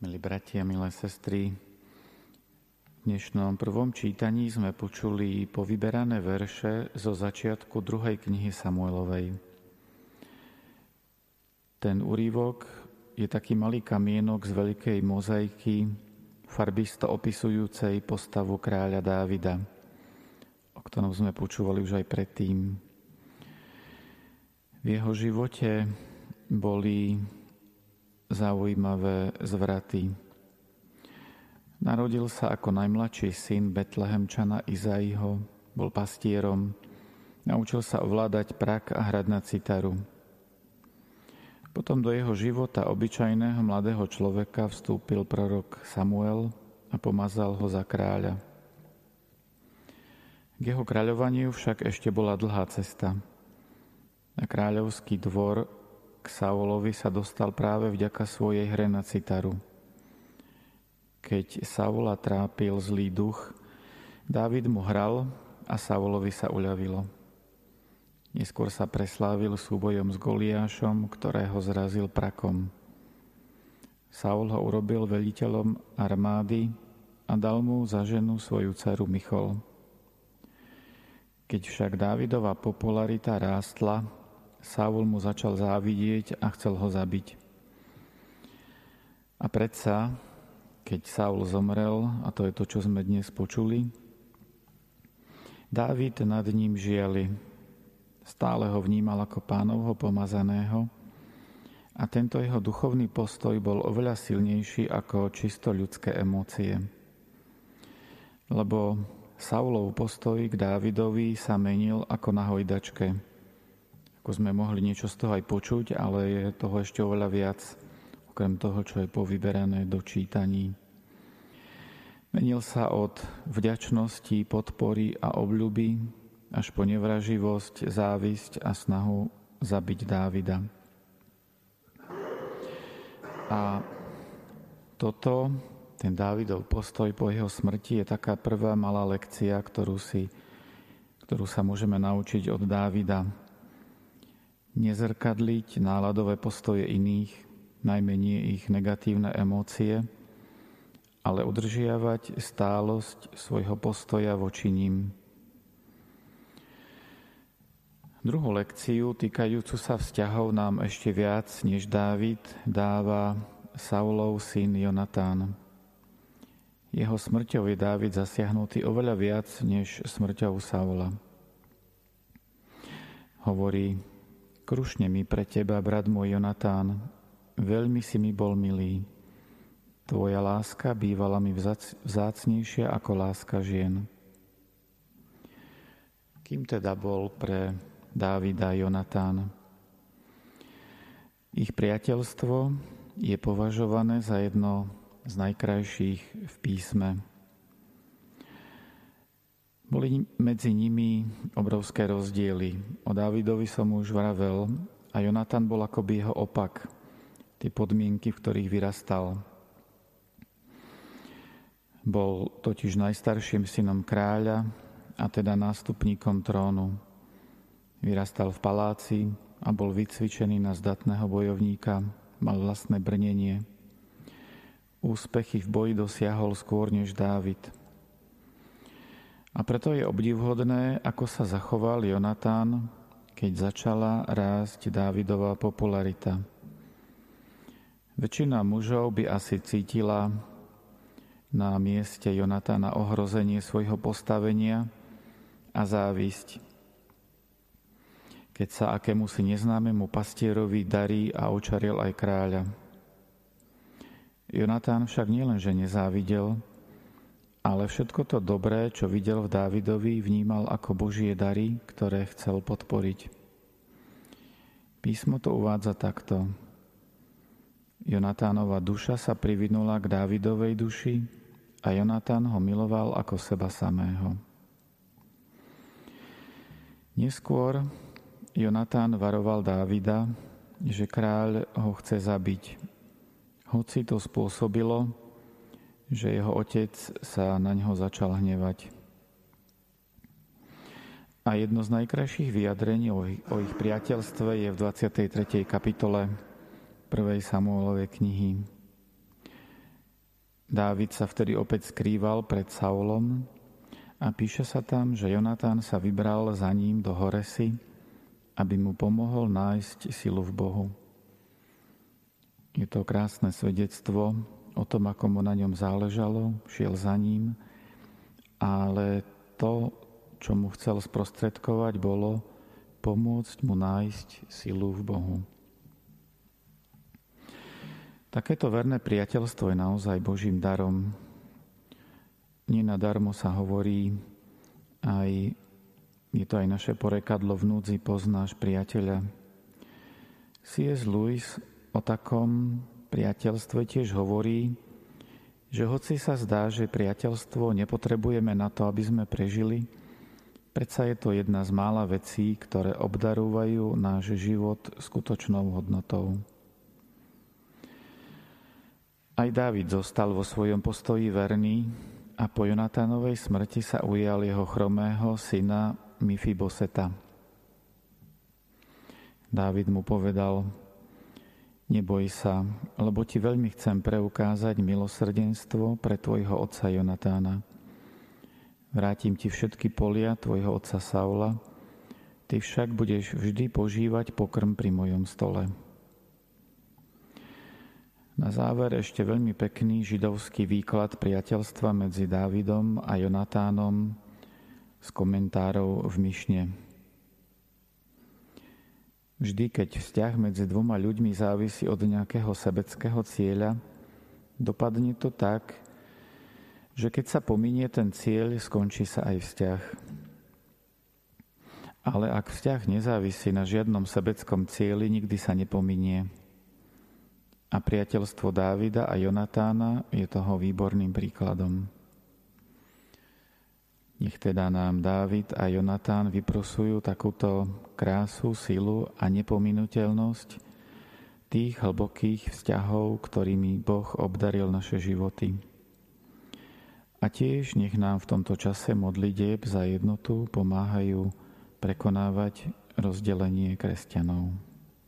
Milí bratia, milé sestry, v dnešnom prvom čítaní sme počuli povyberané verše zo začiatku druhej knihy Samuelovej. Ten úrivok je taký malý kamienok z veľkej mozaiky, farbisto opisujúcej postavu kráľa Dávida, o ktorom sme počúvali už aj predtým. V jeho živote boli zaujímavé zvraty. Narodil sa ako najmladší syn Betlehemčana Izaiho, bol pastierom, naučil sa ovládať prak a hrať na citaru. Potom do jeho života obyčajného mladého človeka vstúpil prorok Samuel a pomazal ho za kráľa. K jeho kráľovaniu však ešte bola dlhá cesta. Na kráľovský dvor k Saulovi sa dostal práve vďaka svojej hre na citaru. Keď Saula trápil zlý duch, Dávid mu hral a Saulovi sa uľavilo. Neskôr sa preslávil súbojom s Goliášom, ktorého zrazil prakom. Saul ho urobil veliteľom armády a dal mu za ženu svoju dceru Michol. Keď však Dávidova popularita rástla, Saul mu začal závidieť a chcel ho zabiť. A predsa, keď Saul zomrel, a to je to, čo sme dnes počuli, Dávid nad ním žiali. Stále ho vnímal ako pánovho pomazaného a tento jeho duchovný postoj bol oveľa silnejší ako čisto ľudské emócie. Lebo Saulov postoj k Dávidovi sa menil ako na hojdačke – ako sme mohli niečo z toho aj počuť, ale je toho ešte oveľa viac, okrem toho, čo je povyberané do čítaní. Menil sa od vďačnosti, podpory a obľuby až po nevraživosť, závisť a snahu zabiť Dávida. A toto, ten Dávidov postoj po jeho smrti je taká prvá malá lekcia, ktorú, si, ktorú sa môžeme naučiť od Dávida nezrkadliť náladové postoje iných, najmä nie ich negatívne emócie, ale udržiavať stálosť svojho postoja voči ním. Druhú lekciu týkajúcu sa vzťahov nám ešte viac než Dávid dáva Saulov syn Jonatán. Jeho smrťou je Dávid zasiahnutý oveľa viac než smrťou Saula. Hovorí, Krušne mi pre teba, brat môj Jonatán, veľmi si mi bol milý. Tvoja láska bývala mi vzácnejšia ako láska žien. Kým teda bol pre Dávida Jonatán? Ich priateľstvo je považované za jedno z najkrajších v písme. Boli medzi nimi obrovské rozdiely. O Dávidovi som už vravel a Jonatan bol akoby jeho opak, tie podmienky, v ktorých vyrastal. Bol totiž najstarším synom kráľa a teda nástupníkom trónu. Vyrastal v paláci a bol vycvičený na zdatného bojovníka, mal vlastné brnenie. Úspechy v boji dosiahol skôr než Dávid – a preto je obdivhodné, ako sa zachoval Jonatán, keď začala rásť Dávidová popularita. Väčšina mužov by asi cítila na mieste Jonatána ohrozenie svojho postavenia a závisť. Keď sa akému si neznámemu pastierovi darí a očaril aj kráľa. Jonatán však nielenže nezávidel, ale všetko to dobré, čo videl v Dávidovi, vnímal ako Božie dary, ktoré chcel podporiť. Písmo to uvádza takto. Jonatánova duša sa privinula k Dávidovej duši a Jonatán ho miloval ako seba samého. Neskôr Jonatán varoval Dávida, že kráľ ho chce zabiť. Hoci to spôsobilo, že jeho otec sa na ňo začal hnevať. A jedno z najkrajších vyjadrení o ich, o priateľstve je v 23. kapitole 1. Samuelovej knihy. Dávid sa vtedy opäť skrýval pred Saulom a píše sa tam, že Jonatán sa vybral za ním do Horesy, aby mu pomohol nájsť silu v Bohu. Je to krásne svedectvo o tom, ako mu na ňom záležalo, šiel za ním, ale to, čo mu chcel sprostredkovať, bolo pomôcť mu nájsť silu v Bohu. Takéto verné priateľstvo je naozaj Božím darom. Nenadarmo sa hovorí, aj, je to aj naše porekadlo v núdzi poznáš priateľa. C.S. Lewis o takom priateľstve tiež hovorí, že hoci sa zdá, že priateľstvo nepotrebujeme na to, aby sme prežili, predsa je to jedna z mála vecí, ktoré obdarúvajú náš život skutočnou hodnotou. Aj Dávid zostal vo svojom postoji verný a po Jonatánovej smrti sa ujal jeho chromého syna Mifiboseta. Dávid mu povedal, neboj sa, lebo ti veľmi chcem preukázať milosrdenstvo pre tvojho otca Jonatána. Vrátim ti všetky polia tvojho otca Saula, ty však budeš vždy požívať pokrm pri mojom stole. Na záver ešte veľmi pekný židovský výklad priateľstva medzi Dávidom a Jonatánom z komentárov v Myšne. Vždy, keď vzťah medzi dvoma ľuďmi závisí od nejakého sebeckého cieľa, dopadne to tak, že keď sa pominie ten cieľ, skončí sa aj vzťah. Ale ak vzťah nezávisí na žiadnom sebeckom cieli, nikdy sa nepominie. A priateľstvo Dávida a Jonatána je toho výborným príkladom. Nech teda nám Dávid a Jonatán vyprosujú takúto krásu, silu a nepominuteľnosť tých hlbokých vzťahov, ktorými Boh obdaril naše životy. A tiež nech nám v tomto čase modlitieb za jednotu pomáhajú prekonávať rozdelenie kresťanov.